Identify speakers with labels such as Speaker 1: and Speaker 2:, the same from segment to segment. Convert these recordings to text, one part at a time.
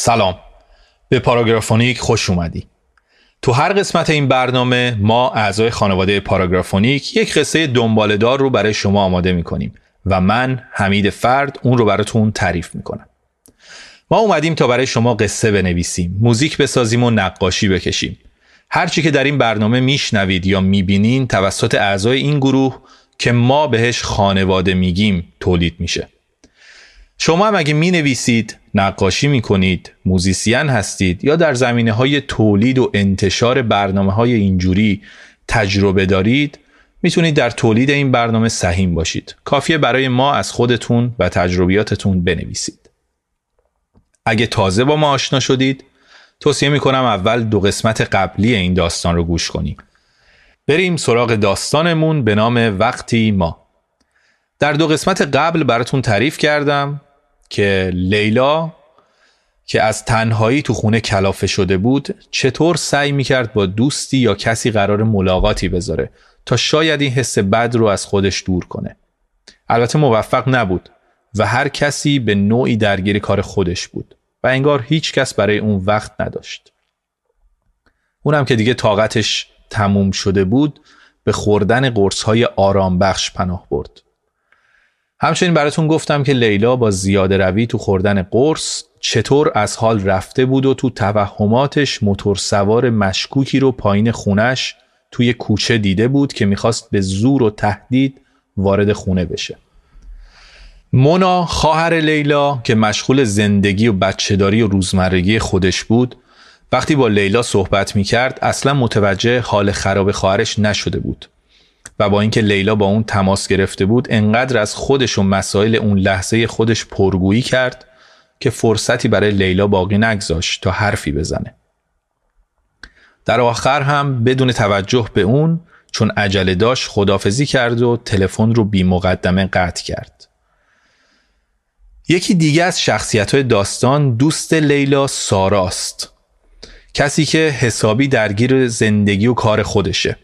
Speaker 1: سلام. به پاراگرافونیک خوش اومدی. تو هر قسمت این برنامه ما اعضای خانواده پاراگرافونیک یک قصه دنبالدار رو برای شما آماده می‌کنیم و من حمید فرد اون رو براتون تعریف می‌کنم. ما اومدیم تا برای شما قصه بنویسیم موزیک بسازیم و نقاشی بکشیم. هرچی که در این برنامه میشنوید یا می‌بینین توسط اعضای این گروه که ما بهش خانواده میگیم تولید میشه. شما هم اگه می نویسید، نقاشی می کنید، موزیسین هستید یا در زمینه های تولید و انتشار برنامه های اینجوری تجربه دارید می‌تونید در تولید این برنامه سهیم باشید. کافیه برای ما از خودتون و تجربیاتتون بنویسید. اگه تازه با ما آشنا شدید توصیه می‌کنم اول دو قسمت قبلی این داستان رو گوش کنیم. بریم سراغ داستانمون به نام وقتی ما. در دو قسمت قبل براتون تعریف کردم که لیلا که از تنهایی تو خونه کلافه شده بود چطور سعی می‌کرد با دوستی یا کسی قرار ملاقاتی بذاره تا شاید این حس بد رو از خودش دور کنه. البته موفق نبود و هر کسی به نوعی درگیر کار خودش بود و انگار هیچ کس برای اون وقت نداشت. اونم که دیگه طاقتش تموم شده بود به خوردن قرص های آرام بخش پناه برد. همچنین براتون گفتم که لیلا با زیاده روی تو خوردن قرص چطور از حال رفته بود و تو توهماتش موتور سوار مشکوکی رو پایین خونش توی کوچه دیده بود که می‌خواست به زور و تهدید وارد خونه بشه. مونا خواهر لیلا که مشغول زندگی و بچهداری و روزمرگی خودش بود وقتی با لیلا صحبت می‌کرد اصلا متوجه حال خراب خواهرش نشده بود و با اینکه لیلا با اون تماس گرفته بود انقدر از خودش و مسائل اون لحظه خودش پرگویی کرد که فرصتی برای لیلا باقی نگذاشت تا حرفی بزنه. در آخر هم بدون توجه به اون چون عجله داشت خدافزی کرد و تلفن رو بی مقدمه قطع کرد. یکی دیگه از شخصیت های داستان دوست لیلا ساراست. کسی که حسابی درگیر زندگی و کار خودشه.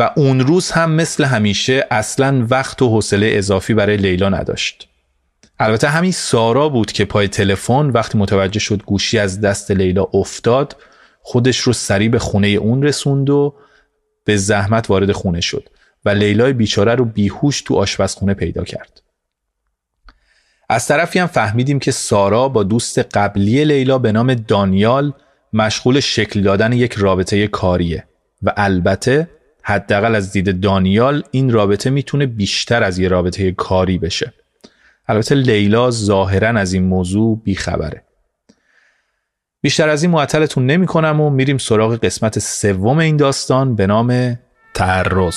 Speaker 1: و اون روز هم مثل همیشه اصلا وقت و حوصله اضافی برای لیلا نداشت. البته همین سارا بود که پای تلفن وقتی متوجه شد گوشی از دست لیلا افتاد خودش رو سریع به خونه اون رسوند و به زحمت وارد خونه شد و لیلای بیچاره رو بیهوش تو آشپزخونه پیدا کرد. از طرفی هم فهمیدیم که سارا با دوست قبلی لیلا به نام دانیال مشغول شکل دادن یک رابطه کاریه و البته حداقل از دید دانیال این رابطه می‌تونه بیشتر از یه رابطه کاری بشه. البته لیلا ظاهرا از این موضوع بیخبره. بیشتر از این معطلتون نمی کنم و میریم سراغ قسمت سوم این داستان به نام تعرض.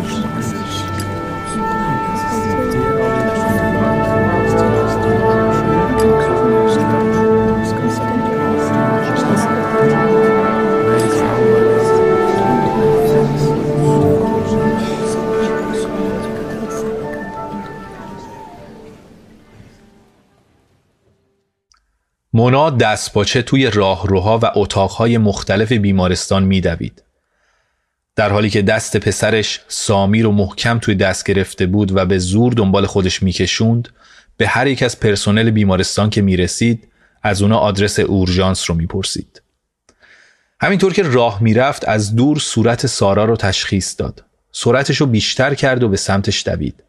Speaker 1: مونا دستپاچه توی راهروها و اتاقهای مختلف بیمارستان میدوید. در حالی که دست پسرش سامی رو محکم توی دست گرفته بود و به زور دنبال خودش میکشوند به هر یک از پرسنل بیمارستان که می‌رسید از اونا آدرس اورژانس رو می‌پرسید. همینطور که راه می‌رفت از دور صورت سارا رو تشخیص داد. سرعتش رو بیشتر کرد و به سمتش دوید.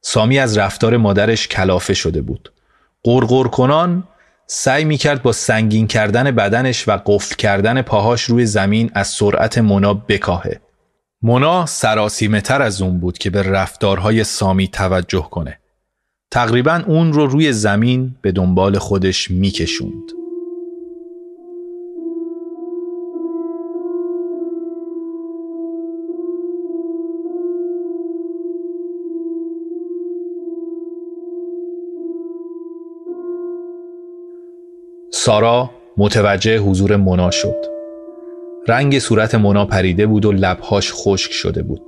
Speaker 1: سامی از رفتار مادرش کلافه شده بود. قرقر کنان سعی می‌کرد با سنگین کردن بدنش و قفل کردن پاهاش روی زمین از سرعت مونا بکاهه. مونا سراسیمه تر از اون بود که به رفتارهای سامی توجه کنه. تقریبا اون رو روی زمین به دنبال خودش میکشوند. سارا متوجه حضور مونا شد. رنگ صورت مونا پریده بود و لبهاش خشک شده بود.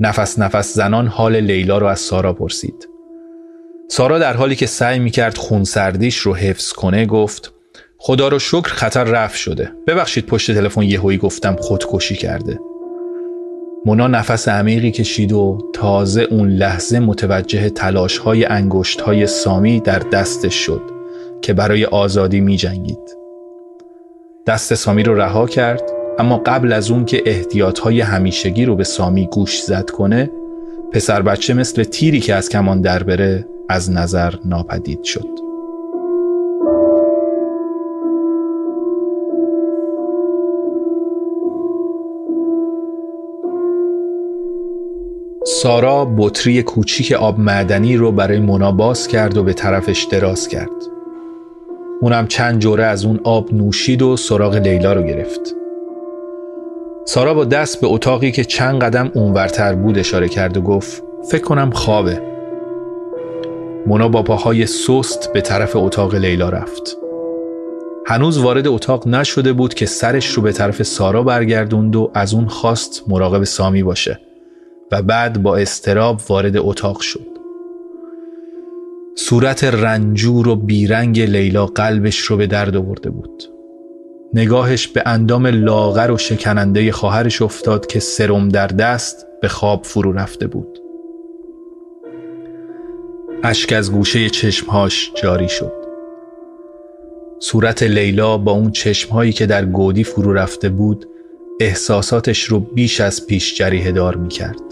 Speaker 1: نفس نفس زنان حال لیلا را از سارا پرسید. سارا در حالی که سعی می‌کرد خونسردیش رو حفظ کنه گفت خدا رو شکر خطر رفت شده ببخشید پشت تلفن یهویی گفتم خودکشی کرده مونا نفس عمیقی کشید و تازه اون لحظه متوجه تلاش های انگشت های سامی در دستش شد که برای آزادی می جنگید. دست سامی رو رها کرد اما قبل از اون که احتیاط های همیشگی رو به سامی گوش زد کنه پسر بچه مثل تیری که از کمان در بره از نظر ناپدید شد. سارا بطری کوچیک آب معدنی رو برای مونا باز کرد و به طرفش دراز کرد. اونم چند جوره از اون آب نوشید و سراغ لیلا رو گرفت. سارا با دست به اتاقی که چند قدم اونورتر بود اشاره کرد و گفت فکر کنم خوابه. مونا با پاهای سست به طرف اتاق لیلا رفت. هنوز وارد اتاق نشده بود که سرش رو به طرف سارا برگردوند و از اون خواست مراقب سامی باشه. و بعد با استراب وارد اتاق شد صورت رنجور و بیرنگ لیلا قلبش رو به درد آورده بود. نگاهش به اندام لاغر و شکننده خواهرش افتاد که سرم در دست به خواب فرو رفته بود. اشک از گوشه چشمهاش جاری شد. صورت لیلا با اون چشمهایی که در گودی فرو رفته بود احساساتش رو بیش از پیش جریه دار می کرد.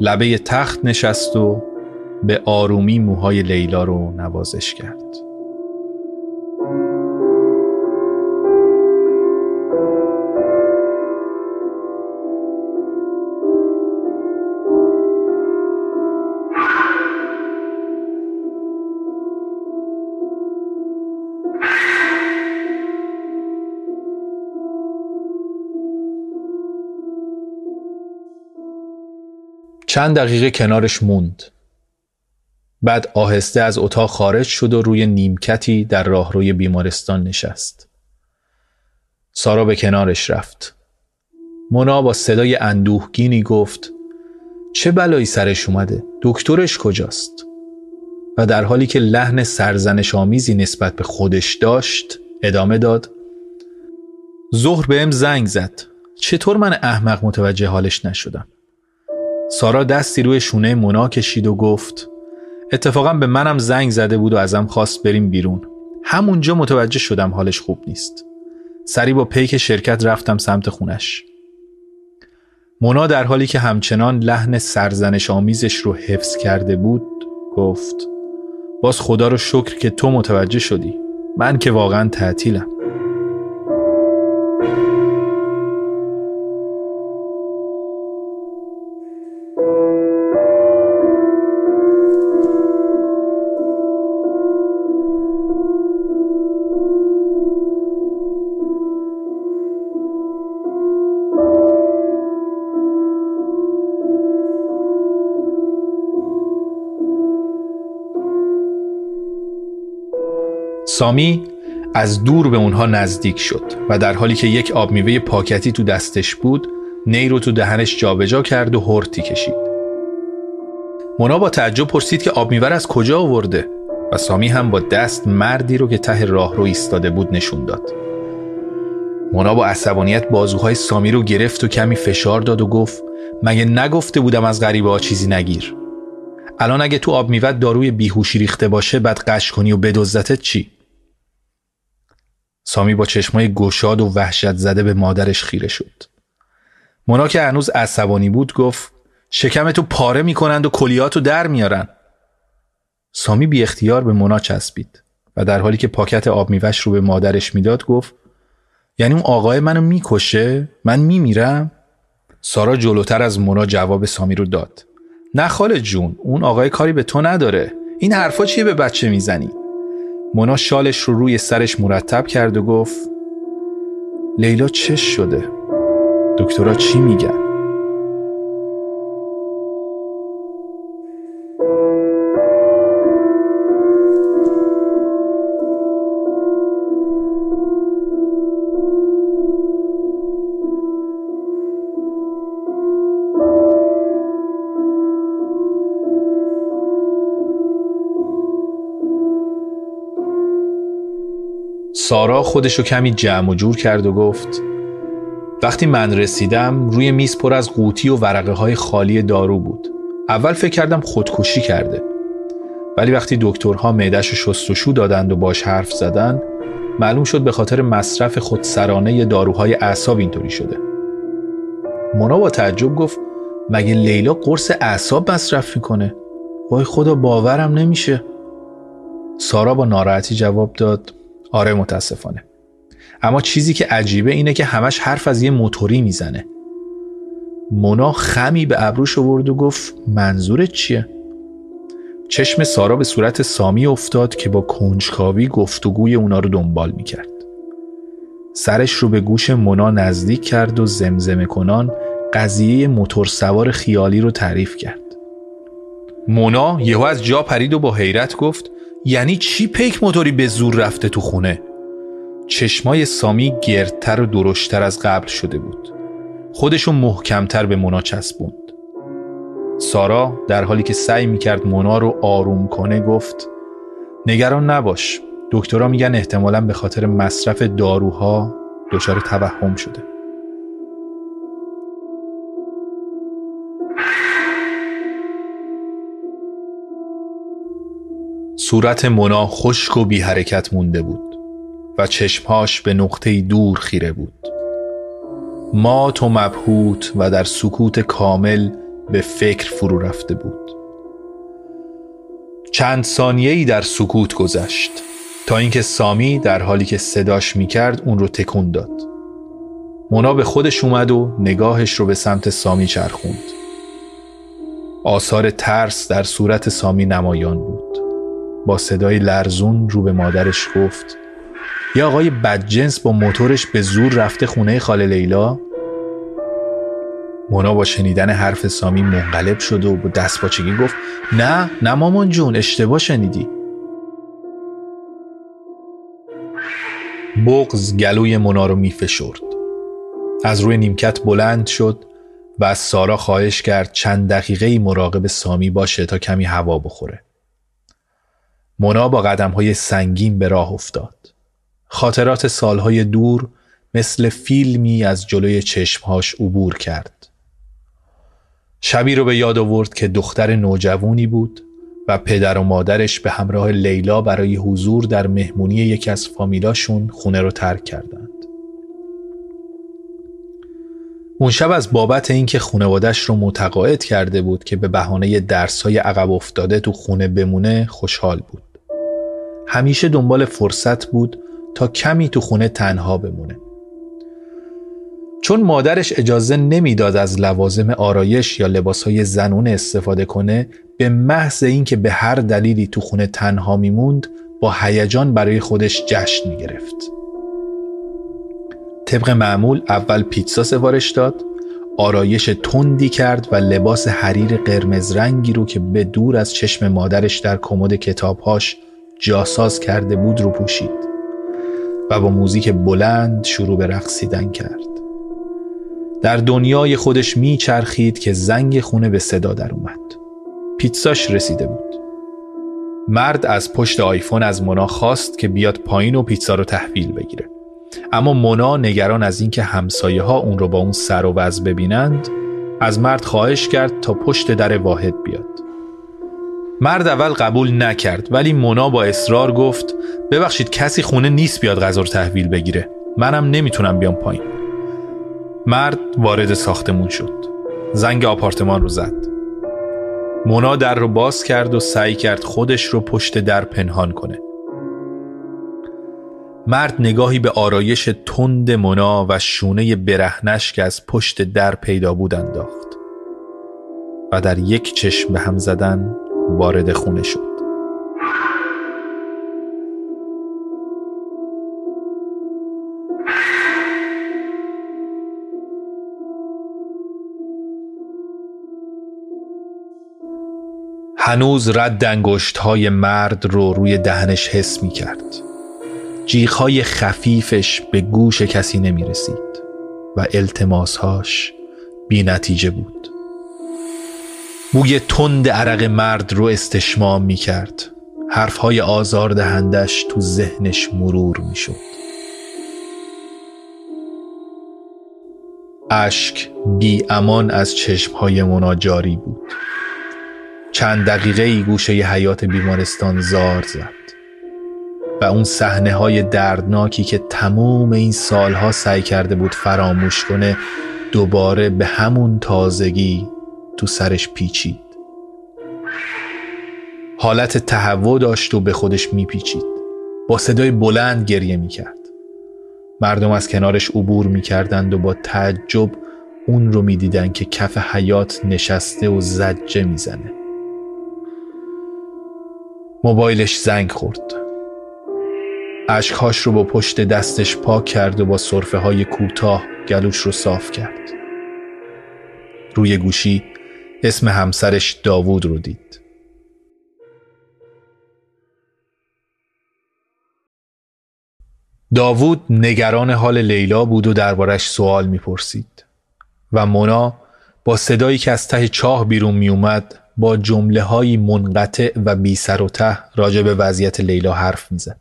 Speaker 1: لبه تخت نشست و به آرومی موهای لیلا رو نوازش کرد چند دقیقه کنارش موند. بعد آهسته از اتاق خارج شد و روی نیمکتی در راهروی بیمارستان نشست. سارا به کنارش رفت. مونا با صدای اندوهگینی گفت چه بلایی سرش اومده؟ دکترش کجاست؟ و در حالی که لحن سرزنش آمیزی نسبت به خودش داشت ادامه داد ظهر بهم زنگ زد چطور من احمق متوجه حالش نشدم سارا دستی روی شونه مونا کشید و گفت اتفاقا به منم زنگ زده بود و ازم خواست بریم بیرون. همونجا متوجه شدم حالش خوب نیست. سری با پیک شرکت رفتم سمت خونش. مونا در حالی که همچنان لحن سرزنش آمیزش رو حفظ کرده بود گفت باز خدا رو شکر که تو متوجه شدی. من که واقعا تعطیلم. سامی از دور به اونها نزدیک شد و در حالی که یک آب میوه پاکتی تو دستش بود نی رو تو دهنش جابجا کرد و هرتی کشید. مونا با تعجب پرسید که آب میوه از کجا آورده و سامی هم با دست مردی رو که ته راه رو ایستاده بود نشون داد. مونا با عصبانیت بازوهای سامی رو گرفت و کمی فشار داد و گفت مگه نگفته بودم از غریبه ها چیزی نگیر؟ الان اگه تو آب میوه داروی بیهوشی ریخته باشه بعد قش کنی و بدزدتت چی؟ سامی با چشمای گشاد و وحشت زده به مادرش خیره شد. مونا که هنوز عصبانی بود گفت شکمتو پاره می‌کنند و کلیاتو در میارن. سامی بی اختیار به مونا چسبید و در حالی که پاکت آب میوش رو به مادرش می‌داد گفت یعنی اون آقای منو می‌کشه؟ من میمیرم؟ سارا جلوتر از مونا جواب سامی رو داد. نه خاله جون اون آقای کاری به تو نداره. این حرفا چیه به بچه می‌زنی؟ مونا شالش رو روی سرش مرتب کرد و گفت لیلا چش شده؟ دکترها چی میگن؟ سارا خودشو کمی جمع و جور کرد و گفت وقتی من رسیدم روی میز پر از قوطی و ورقه های خالی دارو بود. اول فکر کردم خودکشی کرده. ولی وقتی دکترها معدش شستشو دادند و باش حرف زدن معلوم شد به خاطر مصرف خودسرانه داروهای اعصاب اینطوری شده. مونا با تعجب گفت مگه لیلا قرص اعصاب مصرف می‌کنه؟ وای خدا باورم نمیشه. سارا با ناراحتی جواب داد آره متاسفانه. اما چیزی که عجیبه اینه که همش حرف از یه موتوری می‌زنه. مونا خمی به ابروش آورد و گفت منظورت چیه؟ چشم سارا به صورت سامی افتاد که با کنجکاوی گفتگوی اونا رو دنبال می‌کرد. سرش رو به گوش مونا نزدیک کرد و زمزمه کنان قضیه موتور سوار خیالی رو تعریف کرد. مونا یهو از جا پرید و با حیرت گفت یعنی چی پیک موتوری به زور رفته تو خونه؟ چشمای سامی گردتر و درشتر از قبل شده بود. خودشو محکمتر به مونا چسبوند. سارا در حالی که سعی می‌کرد مونا رو آروم کنه گفت نگران نباش دکترها میگن احتمالا به خاطر مصرف داروها دچار توهم شده. صورت مونا خشک و بی حرکت مونده بود و چشمهاش به نقطه دور خیره بود. مات و مبهوت و در سکوت کامل به فکر فرو رفته بود. چند ثانیه ای در سکوت گذشت تا اینکه سامی در حالی که صداش می‌کرد اون رو تکون داد. مونا به خودش اومد و نگاهش رو به سمت سامی چرخوند. آثار ترس در صورت سامی نمایان بود. با صدای لرزون رو به مادرش گفت یه آقای بدجنس با موتورش به زور رفته خونه خاله لیلا؟ مونا با شنیدن حرف سامی منقلب شد و با دست باچگی گفت نه نه مامان جون اشتباه شنیدی. بغز گلوی مونا رو میفشرد. از روی نیمکت بلند شد و از سارا خواهش کرد چند دقیقه مراقب سامی باشه تا کمی هوا بخوره. مونا با قدم های سنگین به راه افتاد خاطرات سالهای دور مثل فیلمی از جلوی چشمهاش عبور کرد شبی رو به یاد آورد که دختر نوجوانی بود و پدر و مادرش به همراه لیلا برای حضور در مهمونی یکی از فامیلاشون خونه رو ترک کردند. اون شب از بابت اینکه خونوادش رو متقاعد کرده بود که به بهانه درسهای عقب افتاده تو خونه بمونه خوشحال بود. همیشه دنبال فرصت بود تا کمی تو خونه تنها بمونه. چون مادرش اجازه نمی‌داد از لوازم آرایش یا لباسهای زنون استفاده کنه به محض اینکه به هر دلیلی تو خونه تنها میموند با هیجان برای خودش جشن می‌گرفت طبق معمول اول پیتزا سفارش داد آرایش تندی کرد و لباس حریر قرمز رنگی رو که به دور از چشم مادرش در کمد کتابهاش جاساز کرده بود رو پوشید و با موزیک بلند شروع به رقصیدن کرد. در دنیای خودش میچرخید که زنگ خونه به صدا در اومد. پیتزاش رسیده بود. مرد از پشت آیفون از مونا خواست که بیاد پایین و پیتزا رو تحویل بگیره. اما مونا نگران از اینکه همسایه ها اون رو با اون سر و وز ببینند از مرد خواهش کرد تا پشت در واحد بیاد. مرد اول قبول نکرد ولی مونا با اصرار گفت ببخشید کسی خونه نیست بیاد غذا رو تحویل بگیره. منم نمی‌تونم بیام پایین. مرد وارد ساختمون شد. زنگ آپارتمان رو زد. مونا در رو باز کرد و سعی کرد خودش رو پشت در پنهان کنه. مرد نگاهی به آرایش تند مونا و شونه برهنش که از پشت در پیدا بود انداخت. و در یک چشم به هم زدن وارد خونه شد. هنوز رد انگشت های مرد رو روی دهنش حس می کرد های خفیفش به گوش کسی نمی رسید و التماسهاش بی نتیجه بود. بوی تند عرق مرد رو استشمام می کرد حرفهای آزار دهندش تو ذهنش مرور می‌شد. اشک بی امان از چشمهای منا جاری بود. چند دقیقه ای گوشه ی حیات بیمارستان زار زد. و اون صحنه های دردناکی که تمام این سالها سعی کرده بود فراموش کنه دوباره به همون تازگی تو سرش پیچید. حالت تهوع داشت و به خودش میپیچید. با صدای بلند گریه می‌کرد. مردم از کنارش عبور می‌کردند و با تعجب اون رو می‌دیدن که کف حیات نشسته و زجه می‌زنه. موبایلش زنگ خورد. اشکهاش رو با پشت دستش پاک کرد و با صرفه های کوتاه گلوش رو صاف کرد. روی گوشی اسم همسرش داوود رو دید داوود نگران حال لیلا بود و دربارش سوال می‌پرسید و مونا با صدایی که از ته چاه بیرون میومد با جمله های منقطع و بی سر و ته راجع به وضعیت لیلا حرف می‌زد.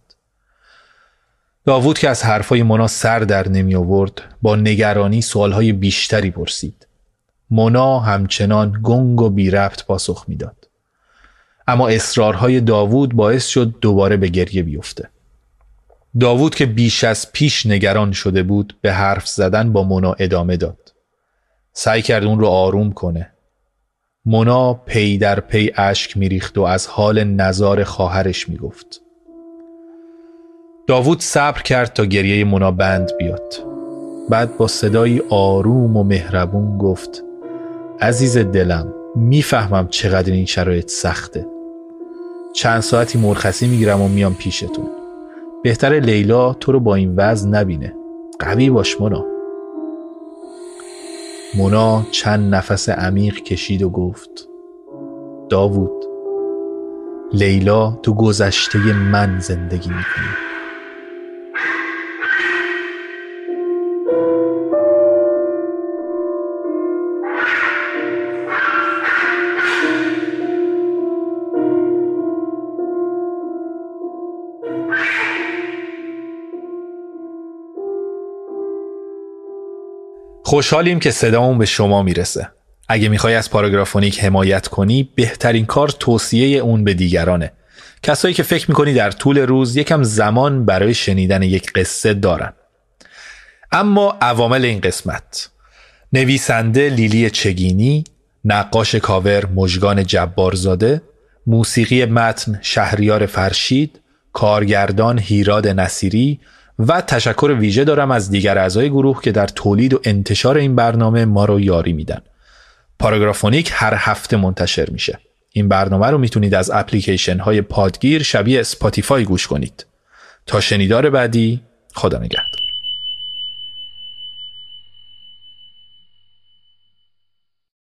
Speaker 1: داوود که از حرفای مونا سر در نمی آورد با نگرانی سوالهای بیشتری پرسید. مونا همچنان گنگ و بی ربط پاسخ می‌داد. اما اصرارهای داوود باعث شد دوباره به گریه بیفته. داوود که بیش از پیش نگران شده بود به حرف زدن با مونا ادامه داد. سعی کرد اون رو آروم کنه. مونا پی در پی اشک میریخت و از حال نظار خواهرش می‌گفت. داوود صبر کرد تا گریه مونا بند بیاد. بعد با صدایی آروم و مهربون گفت عزیز دلم می‌فهمم چقدر این شرایط سخته. چند ساعتی مرخصی می‌گیرم و میام پیشتون. بهتر لیلا تو رو با این وضع نبینه قوی باش مونا مونا چند نفس عمیق کشید و گفت داوود لیلا تو گذشته من زندگی می‌کنه خوشحالیم که صدامون به شما می‌رسه. اگه می‌خوای از پاراگرافونیک حمایت کنی بهترین کار توصیه اون به دیگرانه. کسایی که فکر می‌کنی در طول روز یکم زمان برای شنیدن یک قصه دارن. اما عوامل این قسمت نویسنده لیلی چگینی نقاش کاور مژگان جبارزاده موسیقی متن شهریار فرشید کارگردان هیراد نصیری و تشکر ویژه دارم از دیگر اعضای گروه که در تولید و انتشار این برنامه ما رو یاری میدن. پاراگرافونیک هر هفته منتشر میشه. این برنامه رو می‌تونید از اپلیکیشن های پادگیر شبیه سپاتیفای گوش کنید. تا شنیدار بعدی خدا نگهدار.